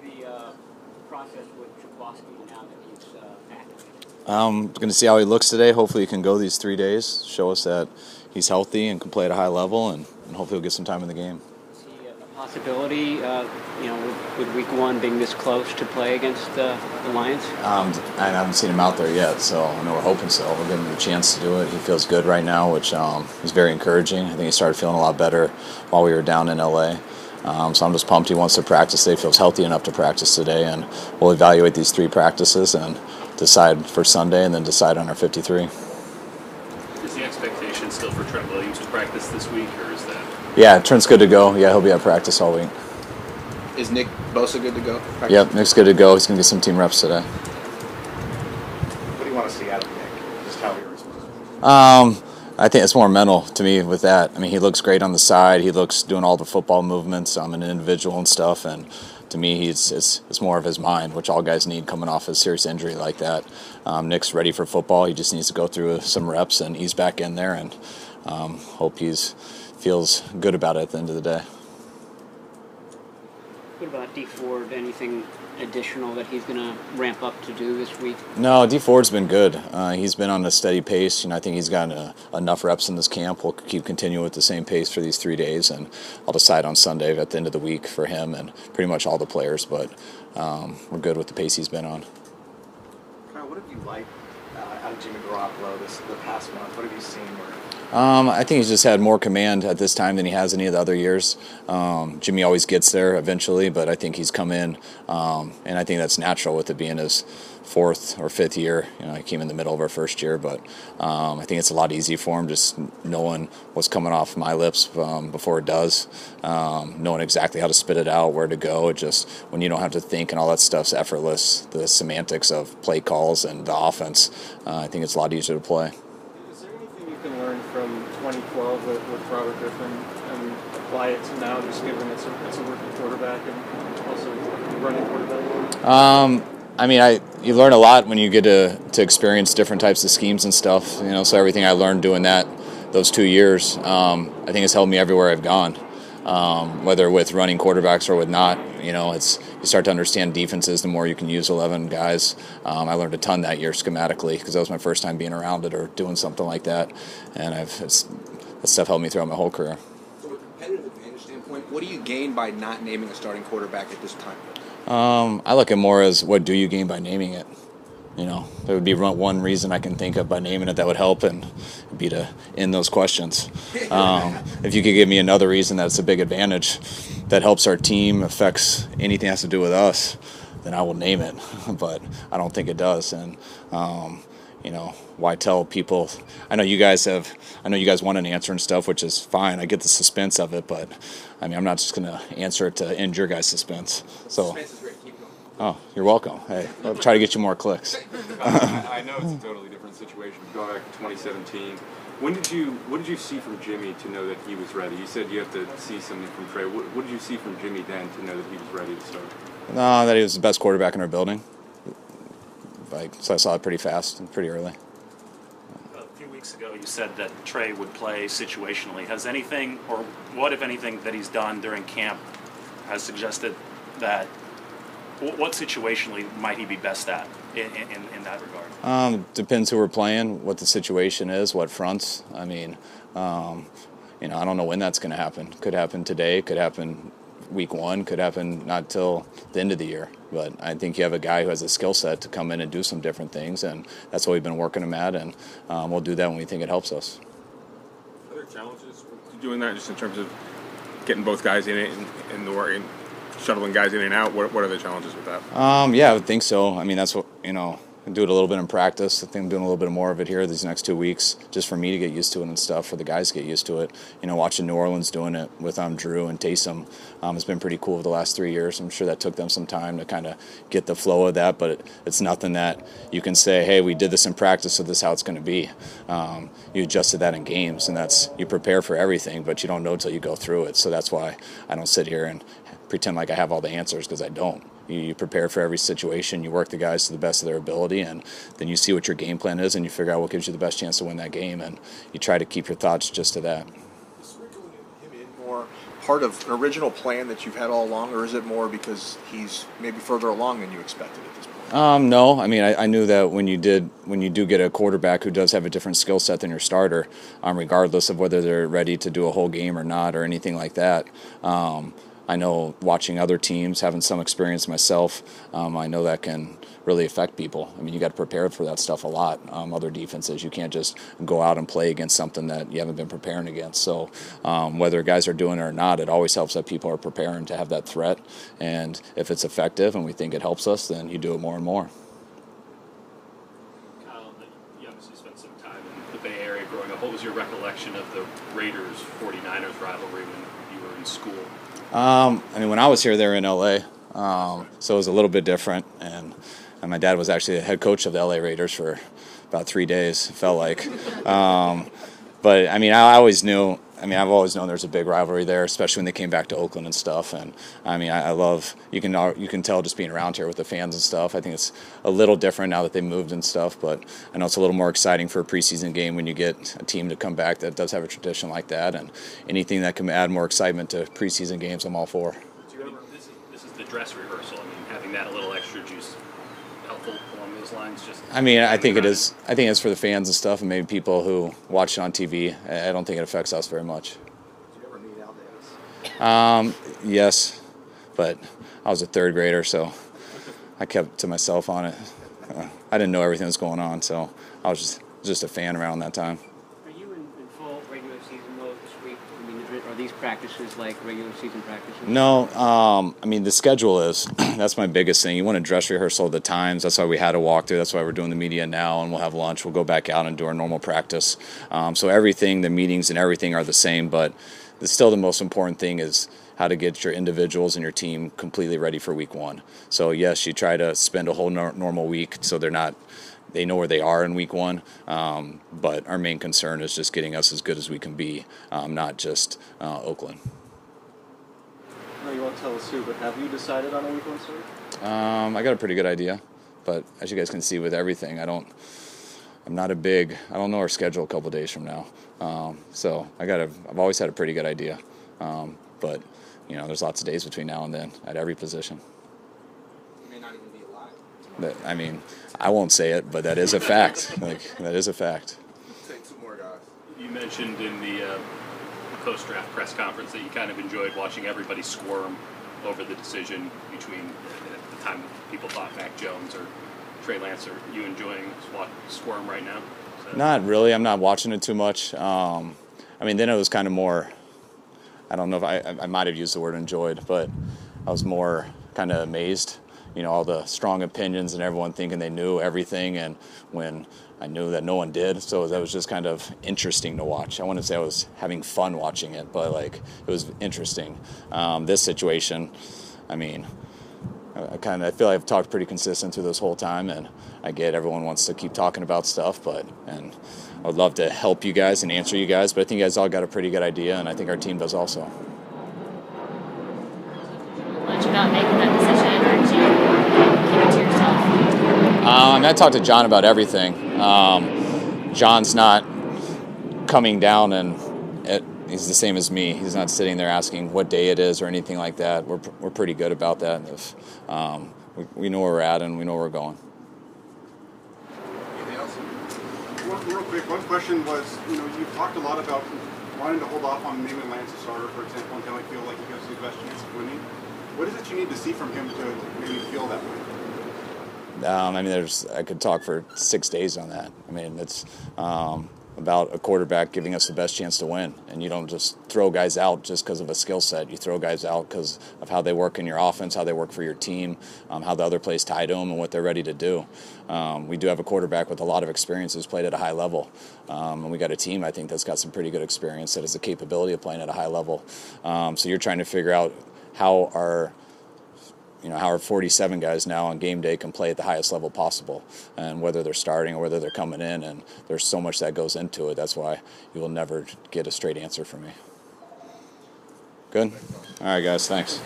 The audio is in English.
see the uh, process with Chukwoski now that he's uh, back? I'm going to see how he looks today. Hopefully, he can go these three days, show us that he's healthy and can play at a high level, and, and hopefully, he'll get some time in the game. See a possibility, uh, you know, with, with week one being this close to play against uh, the Lions? Um, I haven't seen him out there yet, so I know we're hoping so. We're giving him a chance to do it. He feels good right now, which um, is very encouraging. I think he started feeling a lot better while we were down in LA. Um, so I'm just pumped he wants to practice today, feels healthy enough to practice today, and we'll evaluate these three practices and decide for Sunday and then decide on our 53. Is the expectation still for Trent Williams to practice this week, or is that? Yeah, Trent's good to go. Yeah, he'll be at practice all week. Is Nick Bosa good to go? Practice? Yep, Nick's good to go. He's going to get some team reps today. What do you want to see out of Nick? Just how he responds. Um, I think it's more mental to me with that. I mean, he looks great on the side. He looks doing all the football movements. I'm an individual and stuff, and to me, he's it's, it's more of his mind, which all guys need coming off a serious injury like that. Um, Nick's ready for football. He just needs to go through some reps and ease back in there, and um, hope he's feels good about it at the end of the day. What about Dee Ford? Anything additional that he's going to ramp up to do this week? No, Dee Ford's been good. Uh, he's been on a steady pace. You know, I think he's gotten uh enough reps in this camp. We'll keep continuing with the same pace for these three days, and I'll decide on Sunday at the end of the week for him and pretty much all the players. But um, we're good with the pace he's been on. Kyle, what have you liked uh, out of Jimmy Garoppolo this the past month? What have you seen? Where Um, I think he's just had more command at this time than he has any of the other years. Um, Jimmy always gets there eventually, but I think he's come in, um, and I think that's natural with it being his fourth or fifth year. You know, he came in the middle of our first year, but um, I think it's a lot easier for him just knowing what's coming off my lips um, before it does, um, knowing exactly how to spit it out, where to go. Just when you don't have to think and all that stuff's effortless. The semantics of play calls and the offense, uh, I think it's a lot easier to play. Is there anything you can learn from 2012 with, with Griffin and apply it to now, just given it's a, it's a rookie quarterback and also running quarterback? Um, I mean, I you learn a lot when you get to to experience different types of schemes and stuff. You know, so everything I learned doing that those two years, um, I think has helped me everywhere I've gone. Um, whether with running quarterbacks or with not, you know, it's you start to understand defenses. The more you can use eleven guys, um, I learned a ton that year schematically because that was my first time being around it or doing something like that, and I've it's, that stuff helped me throughout my whole career. From a competitive advantage standpoint, what do you gain by not naming a starting quarterback at this time? Um, I look at more as what do you gain by naming it. You know, there would be one reason I can think of by naming it that would help, and be to end those questions. Um, if you could give me another reason that's a big advantage that helps our team, affects anything that has to do with us, then I will name it. But I don't think it does, and um, you know, why tell people? I know you guys have. I know you guys want an answer and stuff, which is fine. I get the suspense of it, but I mean, I'm not just gonna answer it to end your guys' suspense. So. Suspense is great. Keep going. Oh, you're welcome. Hey, I'll try to get you more clicks. I know it's a totally different situation. Going back to 2017, when did you what did you see from Jimmy to know that he was ready? You said you have to see something from Trey. What, what did you see from Jimmy then to know that he was ready to start? No, that he was the best quarterback in our building. Like, so I saw it pretty fast and pretty early. A few weeks ago, you said that Trey would play situationally. Has anything, or what, if anything, that he's done during camp has suggested that what situationally might he be best at in, in, in that regard? Um, depends who we're playing, what the situation is, what fronts. I mean, um, you know, I don't know when that's going to happen. Could happen today. Could happen week one. Could happen not till the end of the year. But I think you have a guy who has a skill set to come in and do some different things, and that's what we've been working him at. And um, we'll do that when we think it helps us. Are there challenges doing that, just in terms of getting both guys in it and, and the work and shuttling guys in and out? What, what are the challenges with that? Um, yeah, I would think so. I mean, that's what you know. Do it a little bit in practice. I think I'm doing a little bit more of it here these next two weeks, just for me to get used to it and stuff, for the guys to get used to it. You know, watching New Orleans doing it with um, Drew and Taysom um, has been pretty cool over the last three years. I'm sure that took them some time to kind of get the flow of that, but it, it's nothing that you can say, hey, we did this in practice, so this is how it's going to be. Um, you adjusted that in games, and that's you prepare for everything, but you don't know until you go through it. So that's why I don't sit here and pretend like I have all the answers because I don't. You, prepare for every situation, you work the guys to the best of their ability, and then you see what your game plan is, and you figure out what gives you the best chance to win that game, and you try to keep your thoughts just to that. is him in more part of an original plan that you've had all along, or is it more because he's maybe further along than you expected at this point? Um, no, I mean I, I knew that when you did when you do get a quarterback who does have a different skill set than your starter, um, regardless of whether they're ready to do a whole game or not or anything like that. Um, I know watching other teams, having some experience myself, um, I know that can really affect people. I mean, you got to prepare for that stuff a lot. Um, other defenses, you can't just go out and play against something that you haven't been preparing against. So, um, whether guys are doing it or not, it always helps that people are preparing to have that threat. And if it's effective and we think it helps us, then you do it more and more. Kyle, you obviously spent some time in the Bay Area growing up. What was your recollection of the Raiders 49ers rivalry when in school? Um, I mean, when I was here, they were in LA, um, so it was a little bit different. And, and my dad was actually the head coach of the LA Raiders for about three days. Felt like, um, but I mean, I always knew. I mean, I've always known there's a big rivalry there, especially when they came back to Oakland and stuff. And I mean, I, I love you can you can tell just being around here with the fans and stuff. I think it's a little different now that they moved and stuff, but I know it's a little more exciting for a preseason game when you get a team to come back that does have a tradition like that. And anything that can add more excitement to preseason games, I'm all for. This is, this is the dress rehearsal. I mean, having that a little extra juice helpful along those lines. Just I mean, I think it is. I think it's for the fans and stuff, and maybe people who watch it on TV. I I don't think it affects us very much. Did you ever meet Al Davis? Um, yes, but I was a third grader, so I kept to myself on it. Uh, I didn't know everything that was going on, so I was just just a fan around that time. Are you in, in full regular season mode this week? I mean, are these practices like regular season practices? No, um, I mean the schedule is. that's my biggest thing. You want to dress rehearsal the times. That's why we had a walkthrough. That's why we're doing the media now, and we'll have lunch. We'll go back out and do our normal practice. Um, so everything, the meetings and everything are the same. But the, still, the most important thing is how to get your individuals and your team completely ready for week one. So yes, you try to spend a whole nor- normal week so they're not. They know where they are in week one, um, but our main concern is just getting us as good as we can be, um, not just uh, Oakland. No, you won't tell us who, but have you decided on a week one start? Um, I got a pretty good idea, but as you guys can see with everything, I don't. I'm not a big. I don't know our schedule a couple days from now, um, so I got. A, I've always had a pretty good idea, um, but you know, there's lots of days between now and then at every position. You may not even be alive. That I mean, I won't say it, but that is a fact. like that is a fact. Take some more guys. You mentioned in the uh, post-draft press conference that you kind of enjoyed watching everybody squirm over the decision between at the time people thought Mac Jones or Trey Lance. Are you enjoying squirm right now? Is that- Not really. I'm not watching it too much. Um, I mean, then it was kind of more. I don't know if I, I might have used the word enjoyed, but I was more kind of amazed. You know, all the strong opinions and everyone thinking they knew everything, and when I knew that no one did, so that was just kind of interesting to watch. I wouldn't say I was having fun watching it, but like it was interesting. Um, this situation, I mean, I kind of I feel like I've talked pretty consistent through this whole time, and I get everyone wants to keep talking about stuff, but and I would love to help you guys and answer you guys, but I think you guys all got a pretty good idea, and I think our team does also. much about making that decision, or did you keep it to yourself? Um, I mean, I talked to John about everything. Um, John's not coming down and it, he's the same as me. He's not sitting there asking what day it is or anything like that. We're, we're pretty good about that. If, um, we, we know where we're at and we know where we're going. Real quick, one question was, you know, you've talked a lot about wanting to hold off on naming Lance a starter, for example, until I feel like he you the best chance of winning. What is it you need to see from him to maybe feel that way? Um, I mean, there's I could talk for six days on that. I mean, it's um, about a quarterback giving us the best chance to win, and you don't just throw guys out just because of a skill set. You throw guys out because of how they work in your offense, how they work for your team, um, how the other plays tie to them, and what they're ready to do. Um, we do have a quarterback with a lot of experience who's played at a high level, um, and we got a team I think that's got some pretty good experience that has the capability of playing at a high level. Um, so you're trying to figure out how our you know how our 47 guys now on game day can play at the highest level possible? And whether they're starting or whether they're coming in and there's so much that goes into it that's why you will never get a straight answer from me. Good? All right guys thanks